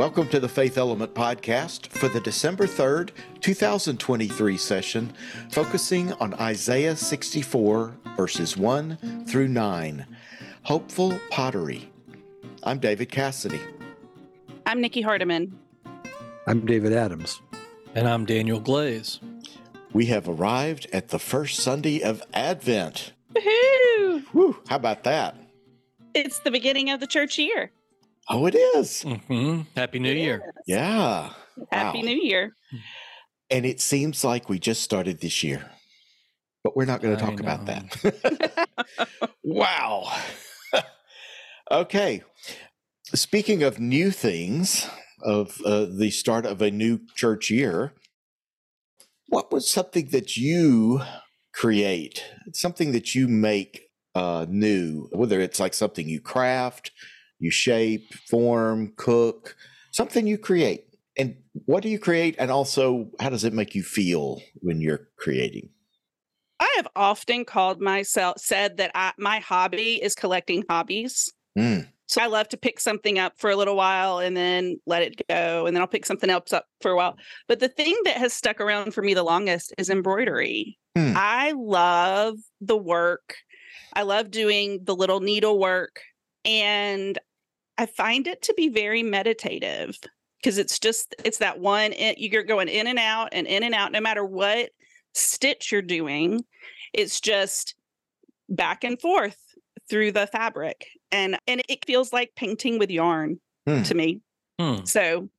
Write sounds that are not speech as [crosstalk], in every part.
Welcome to the Faith Element Podcast for the December 3rd, 2023 session, focusing on Isaiah 64, verses 1 through 9. Hopeful Pottery. I'm David Cassidy. I'm Nikki Hardiman. I'm David Adams. And I'm Daniel Glaze. We have arrived at the first Sunday of Advent. Woohoo! Whew, how about that? It's the beginning of the church year. Oh, it is. Mm-hmm. Happy New Year. Yeah. Happy Wow. New Year. And it seems like we just started this year, but we're not going to talk about that. [laughs] wow. [laughs] okay. Speaking of new things, of uh, the start of a new church year, what was something that you create, something that you make uh, new, whether it's like something you craft, you shape, form, cook, something you create? And what do you create? And also, how does it make you feel when you're creating? I have often called myself, said that I, my hobby is collecting hobbies. Mm. So I love to pick something up for a little while and then let it go. And then I'll pick something else up for a while. But the thing that has stuck around for me the longest is embroidery. Hmm. I love the work. I love doing the little needlework. And I find it to be very meditative because it's just, it's that one, it, you're going in and out and in and out, no matter what stitch you're doing. It's just back and forth through the fabric and and it feels like painting with yarn Hmm. to me Hmm. so.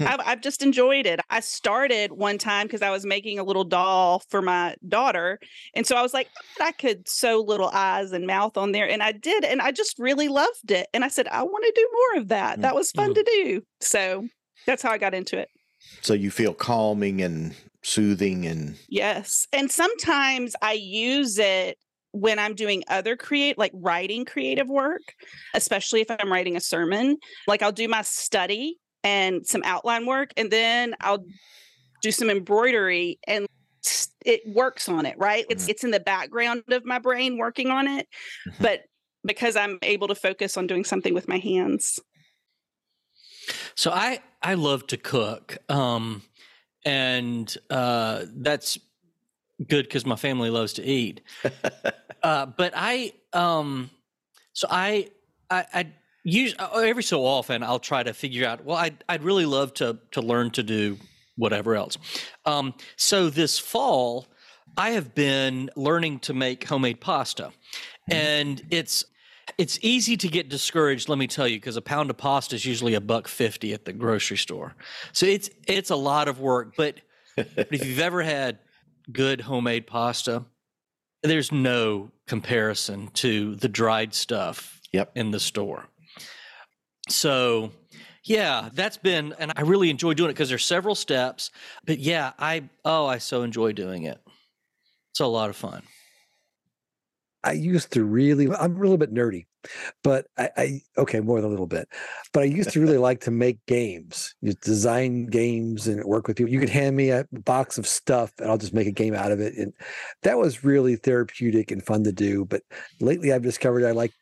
I've, I've just enjoyed it i started one time because i was making a little doll for my daughter and so i was like i could sew little eyes and mouth on there and i did and i just really loved it and i said i want to do more of that Hmm. that was fun Mhm. to do so that's how i got into it So you feel calming and soothing and Yes. And sometimes I use it when I'm doing other create like writing creative work, especially if I'm writing a sermon. Like I'll do my study and some outline work and then I'll do some embroidery and it works on it, right? It's it's in the background of my brain working on it, Mhm. but because I'm able to focus on doing something with my hands. So I I love to cook, um, and uh, that's good because my family loves to eat. [laughs] uh, but I um, so I I, I use uh, every so often I'll try to figure out. Well, I'd I'd really love to to learn to do whatever else. Um, so this fall, I have been learning to make homemade pasta, and it's it's easy to get discouraged. Let me tell you, because a pound of pasta is usually a buck fifty at the grocery store. So it's it's a lot of work. But, but if you've ever had good homemade pasta, there's no comparison to the dried stuff Yep. in the store. So, yeah, that's been, and I really enjoy doing it because there's several steps. But yeah, I oh, I so enjoy doing it. It's a lot of fun. I used to really, I'm a little bit nerdy, but I, I okay, more than a little bit. But I used to really [laughs] like to make games, you design games and work with people. You could hand me a box of stuff and I'll just make a game out of it. And that was really therapeutic and fun to do. But lately I've discovered I like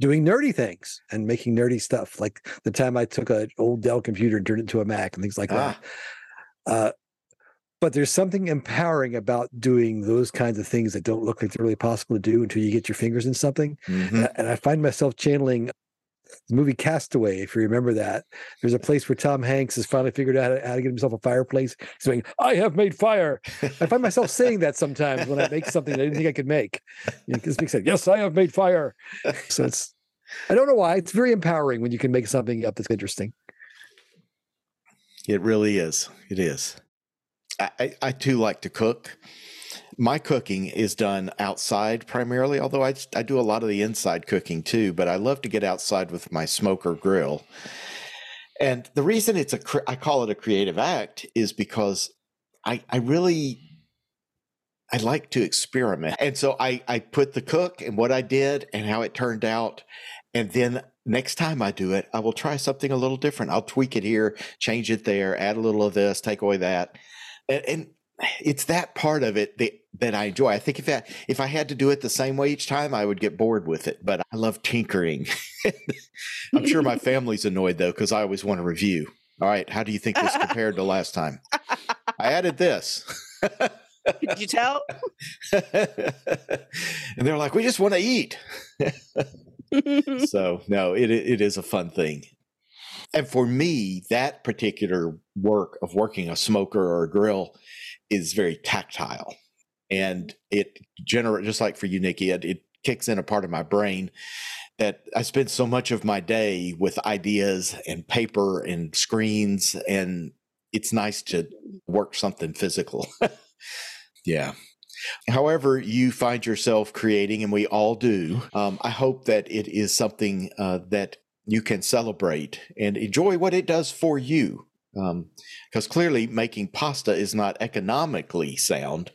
doing nerdy things and making nerdy stuff. Like the time I took an old Dell computer and turned it into a Mac and things like that. Ah, Uh, but there's something empowering about doing those kinds of things that don't look like they're really possible to do until you get your fingers in something. mhm. A- And I find myself channeling the movie Castaway, if you remember that. There's a place where Tom Hanks has finally figured out how to get himself a fireplace. He's saying, I have made fire. I find myself saying that sometimes when I make something that I didn't think I could make. This makes sense. Yes, I have made fire. So it's, I don't know why. It's very empowering when you can make something up that's interesting. It really is. It is. I, I, I too like to cook. My cooking is done outside primarily, although I, I do a lot of the inside cooking too. But I love to get outside with my smoker grill. And the reason it's a I call it a creative act is because I I really I like to experiment. And so I I put the cook and what I did and how it turned out and then next time I do it, I will try something a little different. I'll tweak it here, change it there, add a little of this, take away that. And, and it's that part of it, the that I enjoy. I think if I if I had to do it the same way each time, I would get bored with it. But I love tinkering. [laughs] I'm sure my [laughs] family's annoyed though because I always want to review. All right, how do you think this compared to last time? [laughs] I added this. Did you tell? and they're like, we just want to eat. so no, it it is a fun thing. And for me, that particular work of working a smoker or a grill is very tactile. And it generates, just like for you, Nikki, it, it kicks in a part of my brain that I spend so much of my day with ideas and paper and screens, and it's nice to work something physical. [laughs] yeah. However, you find yourself creating, and we all do, um, I hope that it is something uh, that you can celebrate and enjoy what it does for you. Because um, clearly, making pasta is not economically sound,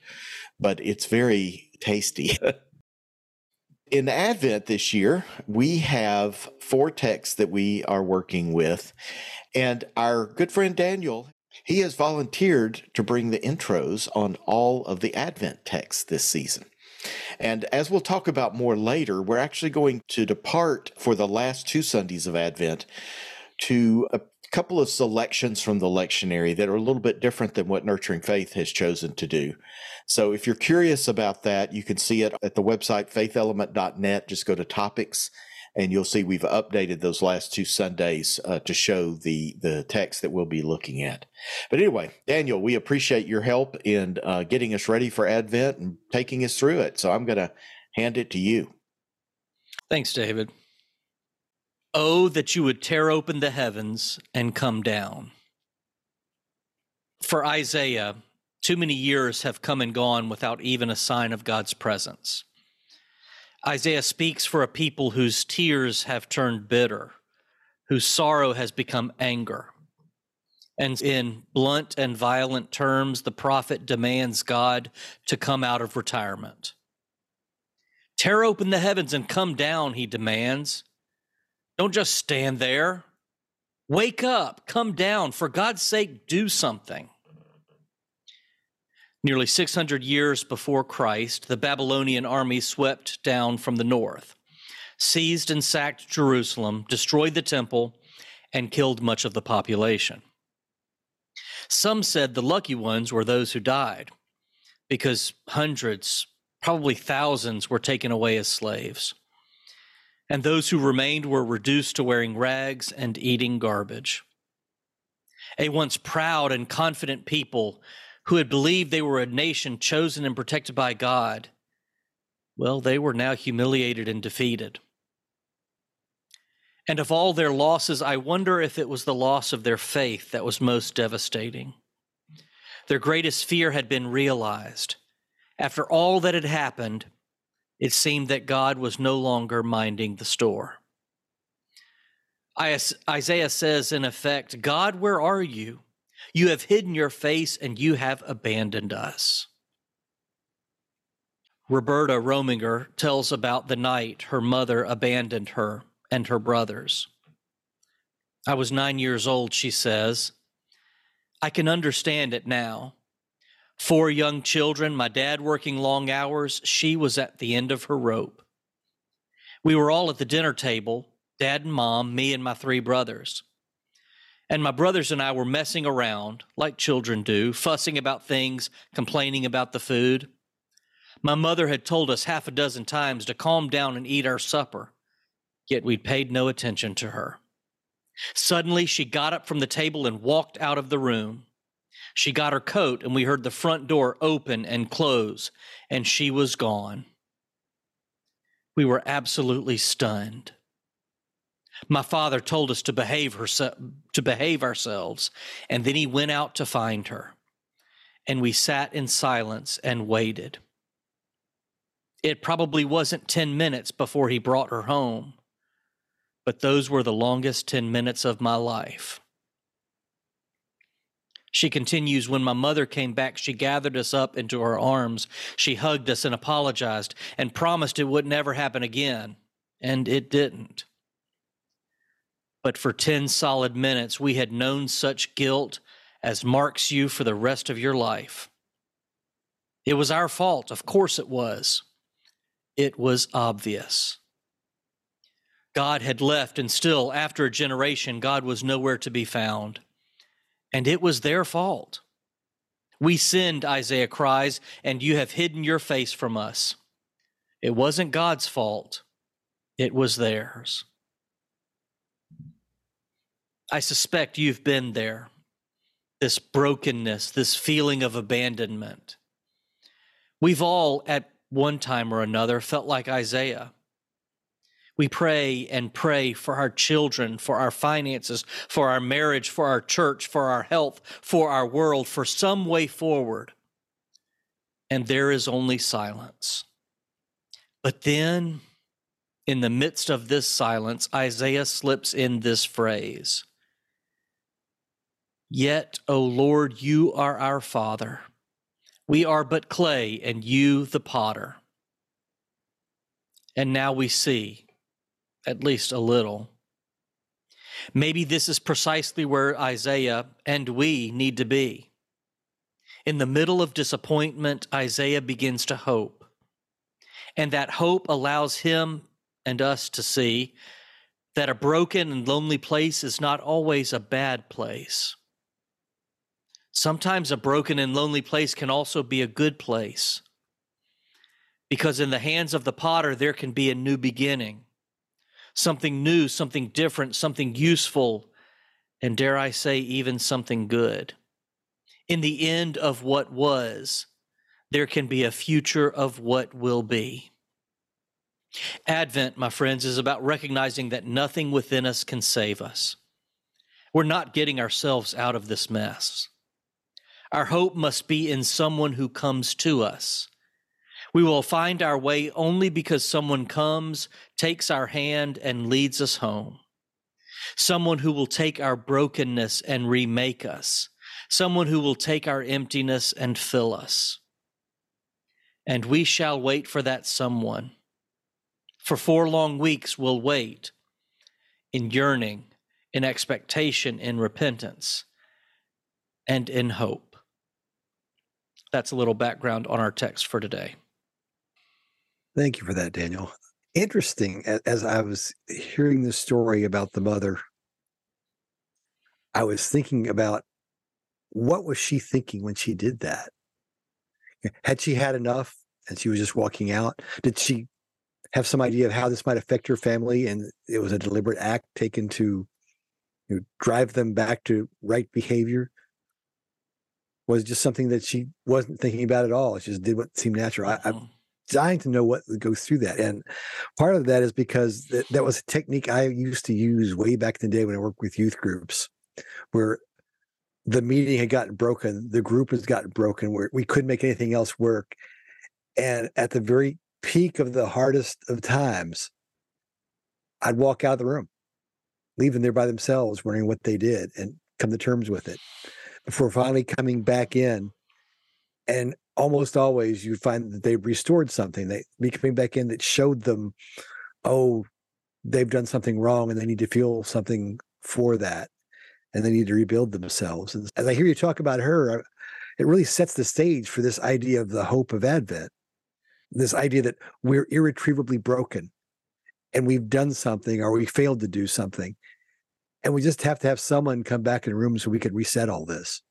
but it's very tasty. [laughs] In Advent this year, we have four texts that we are working with, and our good friend Daniel he has volunteered to bring the intros on all of the Advent texts this season. And as we'll talk about more later, we're actually going to depart for the last two Sundays of Advent to a couple of selections from the lectionary that are a little bit different than what Nurturing Faith has chosen to do. So if you're curious about that, you can see it at the website faithelement.net. Just go to topics and you'll see we've updated those last two Sundays uh, to show the the text that we'll be looking at. But anyway, Daniel, we appreciate your help in uh, getting us ready for Advent and taking us through it. So I'm going to hand it to you. Thanks, David. Oh, that you would tear open the heavens and come down. For Isaiah, too many years have come and gone without even a sign of God's presence. Isaiah speaks for a people whose tears have turned bitter, whose sorrow has become anger. And in blunt and violent terms, the prophet demands God to come out of retirement. Tear open the heavens and come down, he demands. Don't just stand there. Wake up, come down. For God's sake, do something. Nearly 600 years before Christ, the Babylonian army swept down from the north, seized and sacked Jerusalem, destroyed the temple, and killed much of the population. Some said the lucky ones were those who died, because hundreds, probably thousands, were taken away as slaves. And those who remained were reduced to wearing rags and eating garbage. A once proud and confident people who had believed they were a nation chosen and protected by God, well, they were now humiliated and defeated. And of all their losses, I wonder if it was the loss of their faith that was most devastating. Their greatest fear had been realized. After all that had happened, it seemed that God was no longer minding the store. Isaiah says, in effect, God, where are you? You have hidden your face and you have abandoned us. Roberta Rominger tells about the night her mother abandoned her and her brothers. I was nine years old, she says. I can understand it now. Four young children, my dad working long hours, she was at the end of her rope. We were all at the dinner table dad and mom, me and my three brothers. And my brothers and I were messing around, like children do, fussing about things, complaining about the food. My mother had told us half a dozen times to calm down and eat our supper, yet we paid no attention to her. Suddenly, she got up from the table and walked out of the room. She got her coat, and we heard the front door open and close, and she was gone. We were absolutely stunned. My father told us to behave to behave ourselves, and then he went out to find her. And we sat in silence and waited. It probably wasn't 10 minutes before he brought her home, but those were the longest 10 minutes of my life. She continues, when my mother came back, she gathered us up into her arms. She hugged us and apologized and promised it would never happen again. And it didn't. But for 10 solid minutes, we had known such guilt as marks you for the rest of your life. It was our fault. Of course it was. It was obvious. God had left, and still, after a generation, God was nowhere to be found. And it was their fault. We sinned, Isaiah cries, and you have hidden your face from us. It wasn't God's fault, it was theirs. I suspect you've been there. This brokenness, this feeling of abandonment. We've all, at one time or another, felt like Isaiah. We pray and pray for our children, for our finances, for our marriage, for our church, for our health, for our world, for some way forward. And there is only silence. But then, in the midst of this silence, Isaiah slips in this phrase Yet, O Lord, you are our Father. We are but clay, and you the potter. And now we see, at least a little. Maybe this is precisely where Isaiah and we need to be. In the middle of disappointment, Isaiah begins to hope. And that hope allows him and us to see that a broken and lonely place is not always a bad place. Sometimes a broken and lonely place can also be a good place. Because in the hands of the potter, there can be a new beginning, something new, something different, something useful, and dare I say, even something good. In the end of what was, there can be a future of what will be. Advent, my friends, is about recognizing that nothing within us can save us. We're not getting ourselves out of this mess. Our hope must be in someone who comes to us. We will find our way only because someone comes, takes our hand, and leads us home. Someone who will take our brokenness and remake us. Someone who will take our emptiness and fill us. And we shall wait for that someone. For four long weeks, we'll wait in yearning, in expectation, in repentance, and in hope. That's a little background on our text for today. Thank you for that, Daniel. Interesting. As I was hearing the story about the mother, I was thinking about what was she thinking when she did that? Had she had enough and she was just walking out? Did she have some idea of how this might affect her family and it was a deliberate act taken to you know, drive them back to right behavior? Was just something that she wasn't thinking about at all. She just did what seemed natural. I, am mm-hmm. dying to know what goes through that. And part of that is because that, that was a technique I used to use way back in the day when I worked with youth groups, where the meeting had gotten broken, the group has gotten broken, where we couldn't make anything else work. And at the very peak of the hardest of times, I'd walk out of the room, leave them there by themselves, wondering what they did and come to terms with it before finally coming back in. And almost always you find that they've restored something. They coming back in that showed them, oh, they've done something wrong and they need to feel something for that. And they need to rebuild themselves. And as I hear you talk about her, it really sets the stage for this idea of the hope of Advent. This idea that we're irretrievably broken and we've done something or we failed to do something and we just have to have someone come back in the room so we can reset all this.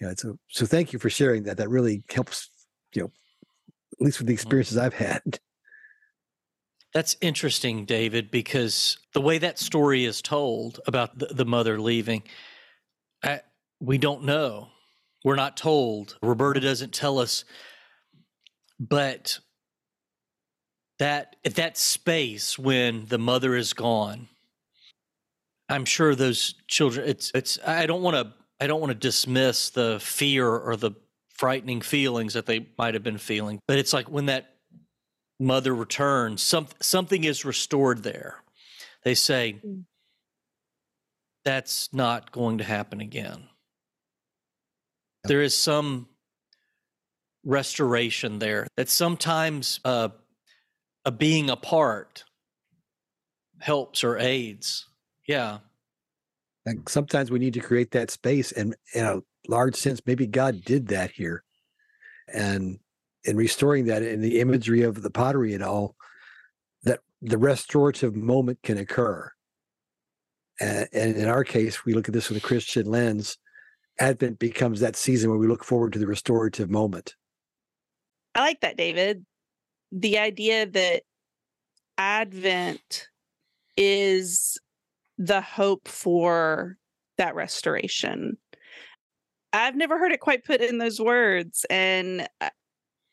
Yeah, so so thank you for sharing that. That really helps, you know, at least with the mm-hmm. experiences I've had. That's interesting, David, because the way that story is told about the, the mother leaving, I, we don't know. We're not told. Roberta doesn't tell us. But that at that space when the mother is gone, I'm sure those children. It's it's. I don't want to. I don't want to dismiss the fear or the frightening feelings that they might have been feeling, but it's like when that mother returns, some something is restored there. They say mm. that's not going to happen again. There is some restoration there that sometimes uh, a being apart helps or aids yeah. And sometimes we need to create that space. And in a large sense, maybe God did that here. and in restoring that in the imagery of the pottery and all, that the restorative moment can occur. And, and in our case, we look at this with a Christian lens. Advent becomes that season where we look forward to the restorative moment. I like that, David. The idea that Advent is the hope for that restoration. I've never heard it quite put in those words, and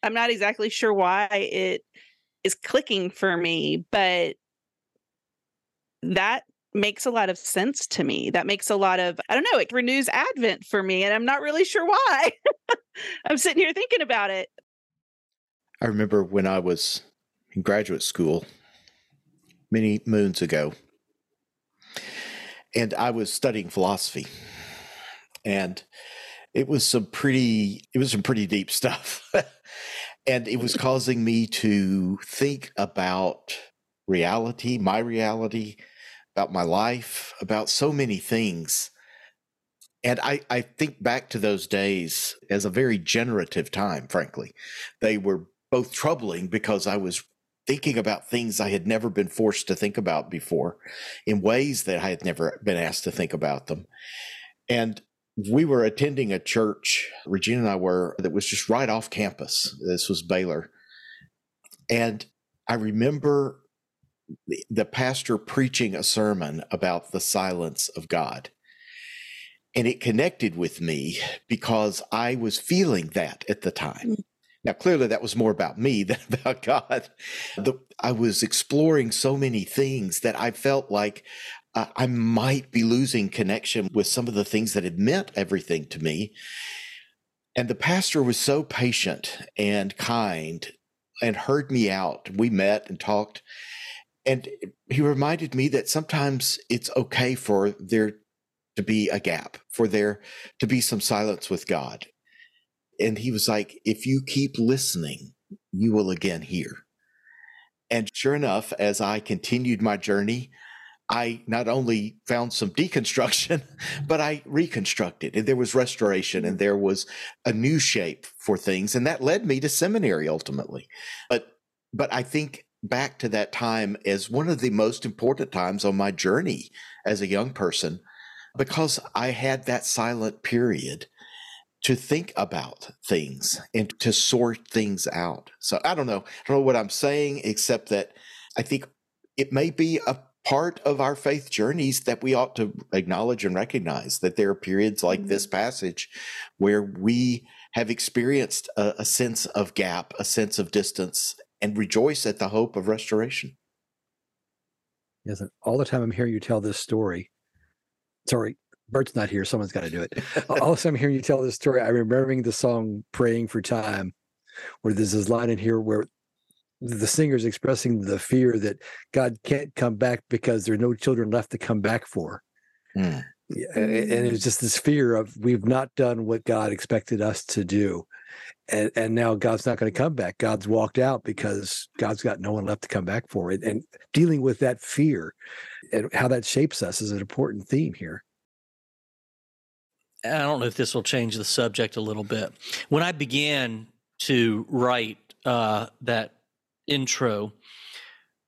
I'm not exactly sure why it is clicking for me, but that makes a lot of sense to me. That makes a lot of, I don't know, it renews Advent for me, and I'm not really sure why. [laughs] I'm sitting here thinking about it. I remember when I was in graduate school many moons ago, and I was studying philosophy. And it was some pretty it was some pretty deep stuff. [laughs] and it was [laughs] causing me to think about reality, my reality, about my life, about so many things. And I, I think back to those days as a very generative time, frankly. They were both troubling because I was thinking about things I had never been forced to think about before in ways that I had never been asked to think about them. And we were attending a church, Regina and I were, that was just right off campus. This was Baylor. And I remember the pastor preaching a sermon about the silence of God. And it connected with me because I was feeling that at the time. Mm. Now, clearly, that was more about me [laughs] than about God. The, I was exploring so many things that I felt like uh, I might be losing connection with some of the things that had meant everything to me. And the pastor was so patient and kind and heard me out. We met and talked. And he reminded me that sometimes it's okay for there to be a gap, for there to be some silence with God and he was like, if you keep listening, you will again hear. And sure enough, as I continued my journey, I not only found some [laughs] deconstruction, but I reconstructed and there was restoration and there was a new shape for things. And that led me to seminary ultimately. But, but I think back to that time as one of the most important times on my journey as a young person because I had that silent period to think about things and to sort things out. So I don't know. I don't know what I'm saying, except that I think it may be a part of our faith journeys that we ought to acknowledge and recognize that there are periods like mm-hmm. this passage where we have experienced a, a sense of gap, a sense of distance, and rejoice at the hope of restoration. Yes, all the time I'm hearing you tell this story. Sorry, Bert's not here. Someone's got to do it. [laughs] also, I'm hearing you tell this story. I'm remembering the song "Praying for Time," where there's this line in here where the singer's expressing the fear that God can't come back because there are no children left to come back for. Mm. And it's just this fear of we've not done what God expected us to do. And, and now God's not going to come back. God's walked out because God's got no one left to come back for it. And dealing with that fear and how that shapes us is an important theme here. I don't know if this will change the subject a little bit. When I began to write uh, that intro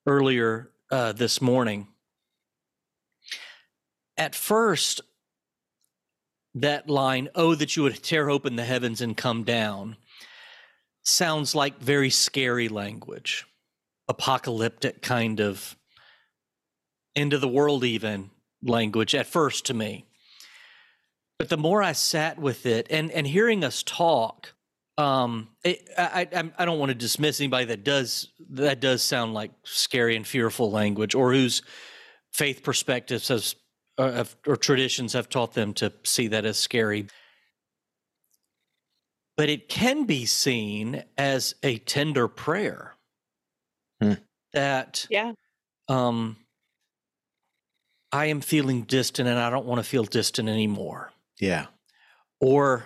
earlier uh, this morning, at first, that line, oh, that you would tear open the heavens and come down, sounds like very scary language, apocalyptic kind of end of the world, even language at first to me. But the more I sat with it and and hearing us talk, um, it, I, I I don't want to dismiss anybody that does that does sound like scary and fearful language, or whose faith perspectives has, uh, or traditions have taught them to see that as scary. But it can be seen as a tender prayer. Hmm. That yeah. Um, I am feeling distant and I don't want to feel distant anymore. Yeah. Or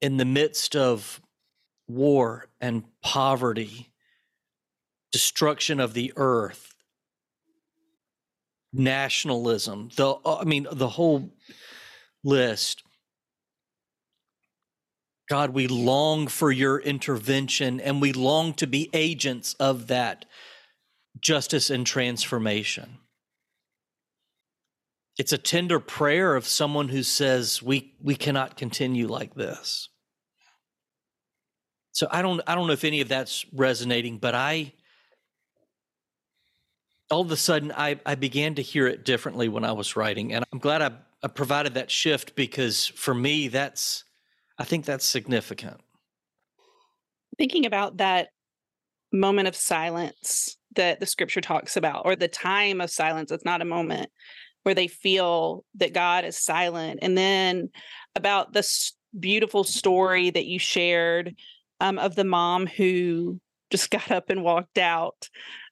in the midst of war and poverty, destruction of the earth, nationalism, the uh, I mean the whole list. God, we long for your intervention and we long to be agents of that justice and transformation. It's a tender prayer of someone who says, we, we cannot continue like this. So I don't I don't know if any of that's resonating, but I all of a sudden I, I began to hear it differently when I was writing. And I'm glad I, I provided that shift because for me that's I think that's significant. Thinking about that moment of silence that the scripture talks about, or the time of silence, it's not a moment where they feel that God is silent. And then about this beautiful story that you shared um, of the mom who just [laughs] got up and walked out.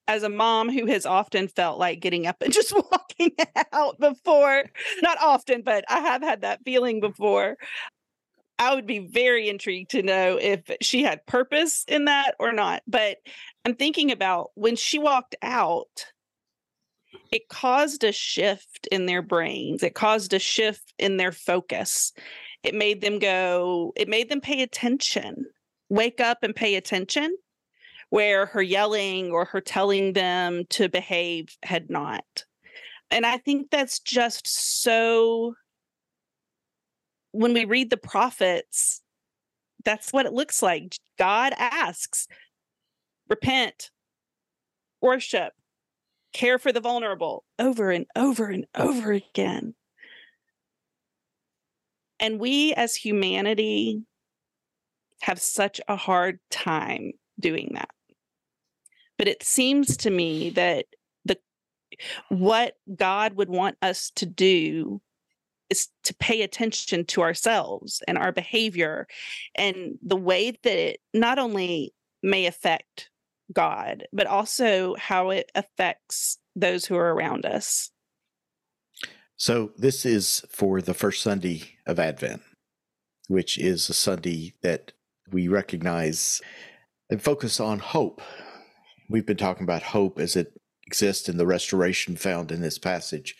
As a mom who has often felt like getting up and [laughs] just walking out before, not often, but I have had that feeling before. I would be very intrigued to know if she had purpose in that or not. But I'm thinking about when she walked out, it caused a shift in their brains, it caused a shift in their focus. It made them go, it made them pay attention wake up and pay attention, where her yelling or her telling them to behave had not. And I think that's just so. When we read the prophets, that's what it looks like. God asks, repent, worship, care for the vulnerable over and over and over again. And we as humanity have such a hard time doing that. But it seems to me that the what God would want us to do is to pay attention to ourselves and our behavior and the way that it not only may affect God, but also how it affects those who are around us. So, this is for the first Sunday of Advent, which is a Sunday that we recognize and focus on hope. We've been talking about hope as it exists in the restoration found in this passage.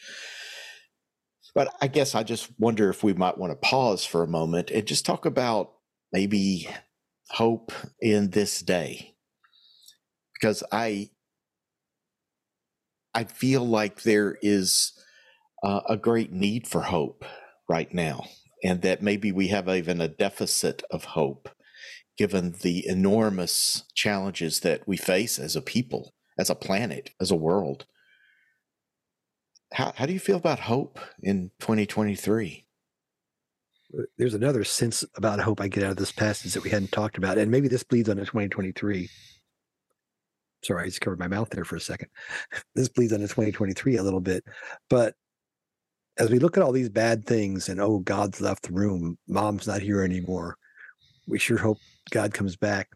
But I guess I just wonder if we might want to pause for a moment and just talk about maybe hope in this day. Because I I feel like there is uh, a great need for hope right now, and that maybe we have even a deficit of hope given the enormous challenges that we face as a people, as a planet, as a world. How, how do you feel about hope in 2023? Uh, there's another sense about hope I get out of this passage that we hadn't talked about, and maybe this bleeds on to 2023. Sorry, I just covered my mouth there for a second. [laughs] This bleeds into 2023 a little bit, but as we look at all these bad things and oh, God's left the room, mom's not here anymore. We sure hope God comes back.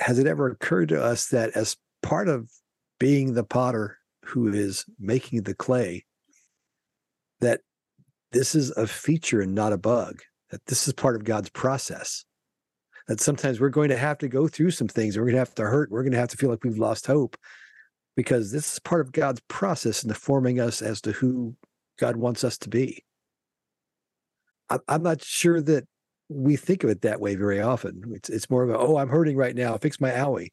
Has it ever occurred to us that as part of being the potter who is making the clay, that this is a feature and not a bug, that this is part of God's process? That sometimes we're going to have to go through some things, we're going to have to hurt, we're going to have to feel like we've lost hope because this is part of God's process in the forming us as to who God wants us to be. I'm not sure that we think of it that way very often. It's it's more of a oh, I'm hurting right now, fix my owie.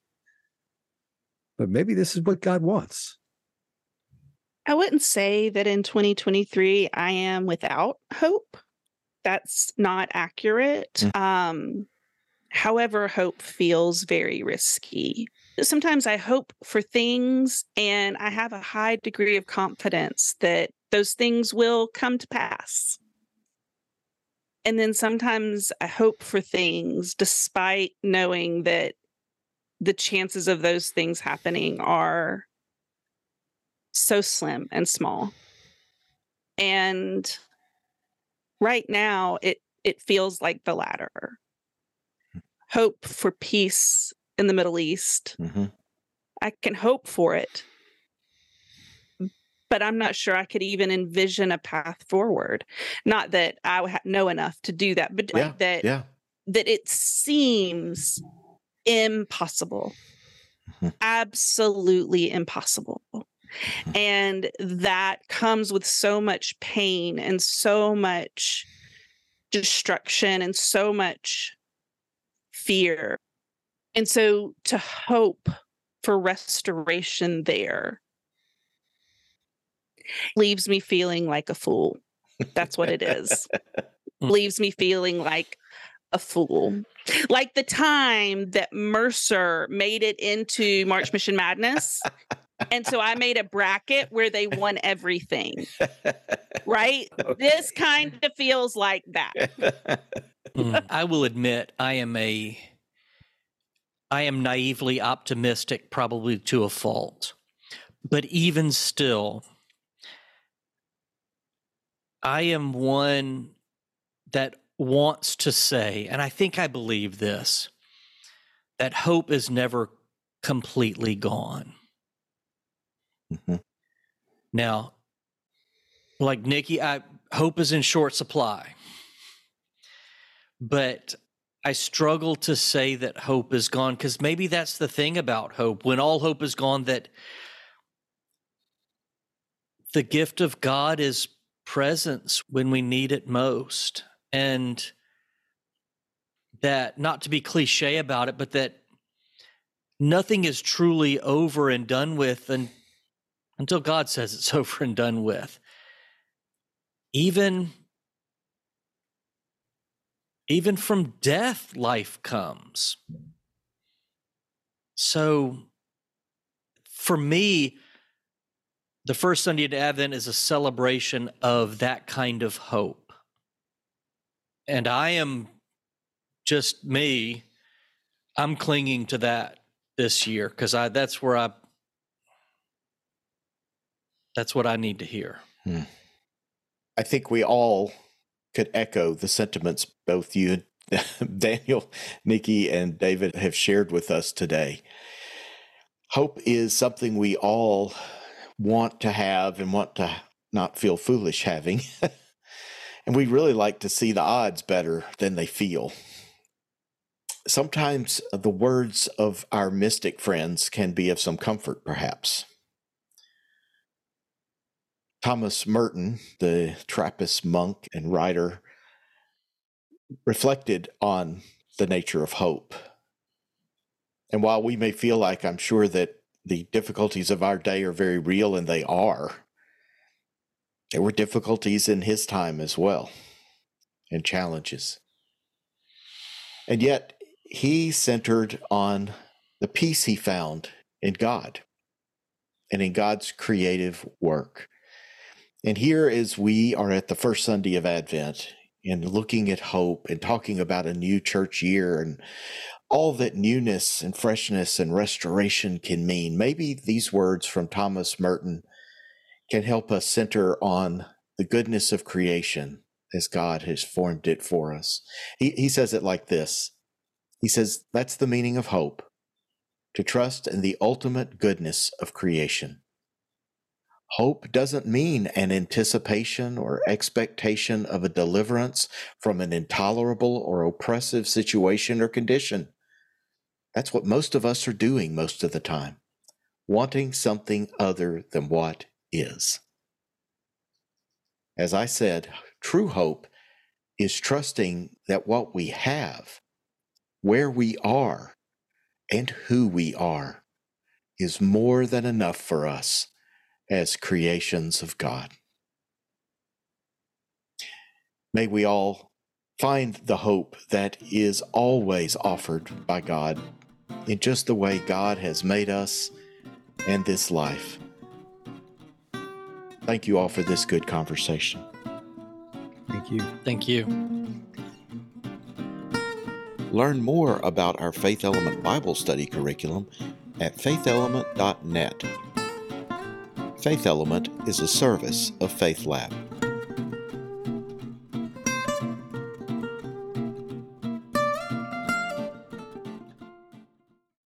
But maybe this is what God wants. I wouldn't say that in 2023 I am without hope. That's not accurate. Mm. Um, however, hope feels very risky. Sometimes I hope for things and I have a high degree of confidence that those things will come to pass. And then sometimes I hope for things despite knowing that the chances of those things happening are so slim and small. And right now it it feels like the latter. Hope for peace in the Middle East. Mm-hmm. I can hope for it but I'm not sure I could even envision a path forward. Not that I know enough to do that, but yeah, that yeah. that it seems impossible, mm-hmm. absolutely impossible. Mm-hmm. And that comes with so much pain and so much destruction and so much fear. And so to hope for restoration there leaves me feeling like a fool. That's what it is. [laughs] Mm. leaves me feeling like a fool. Like the time that Mercer made it into March Mission Madness. And so I made a bracket where they won everything. [laughs] Right? Okay. This kind of feels like that. [laughs] Mm. [laughs] I will admit I am a I am naively optimistic probably to a fault. But even still I am one that wants to say, and I think I believe this, that hope is never completely gone. Mm-hmm. Now, like Nikki, I hope is in short supply. But I struggle to say that hope is gone because maybe that's the thing about hope. When all hope is gone, that the gift of God is presence when we need it most. And that, not to be cliche about it, but that nothing is truly over and done with and, until God says it's [laughs] over and done with. Even even from death life comes so for me the first Sunday of Advent is a celebration of that kind of hope. And I am just me. I'm clinging to that this year because I that's where I that's what I need to hear. Hmm. I think we all could echo the sentiments both you, [laughs] Daniel, Nikki, and David have shared with us today. Hope is something we all want to have and want to not feel foolish having. [laughs] and we really like to see the odds better than they feel. Sometimes the words of our mystic friends can be of some comfort, perhaps. Thomas Merton, the Trappist monk and writer, reflected on the nature of hope. And while we may feel like I'm sure that the difficulties of our day are very real, and they are. There were difficulties in his time as well, and challenges. And yet, he centered on the peace he found in God and in God's creative work. And here, as we are at the first Sunday of Advent and looking at hope and talking about a new church year and all that newness and freshness and restoration can mean. Maybe these words from Thomas Merton can help us center on the goodness of creation as God has formed it for us. He, he says it like this He says, That's the meaning of hope, to trust in the ultimate goodness of creation. Hope doesn't mean an anticipation or expectation of a deliverance from an intolerable or oppressive situation or condition. That's what most of us are doing most of the time, wanting something other than what is. As I said, true hope is trusting that what we have, where we are, and who we are is more than enough for us as creations of God. May we all find the hope that is always offered by God in just the way God has made us and this life. Thank you all for this good conversation. Thank you. Thank you. Learn more about our Faith Element Bible study curriculum at faithelement.net. Faith Element is a service of Faith Lab.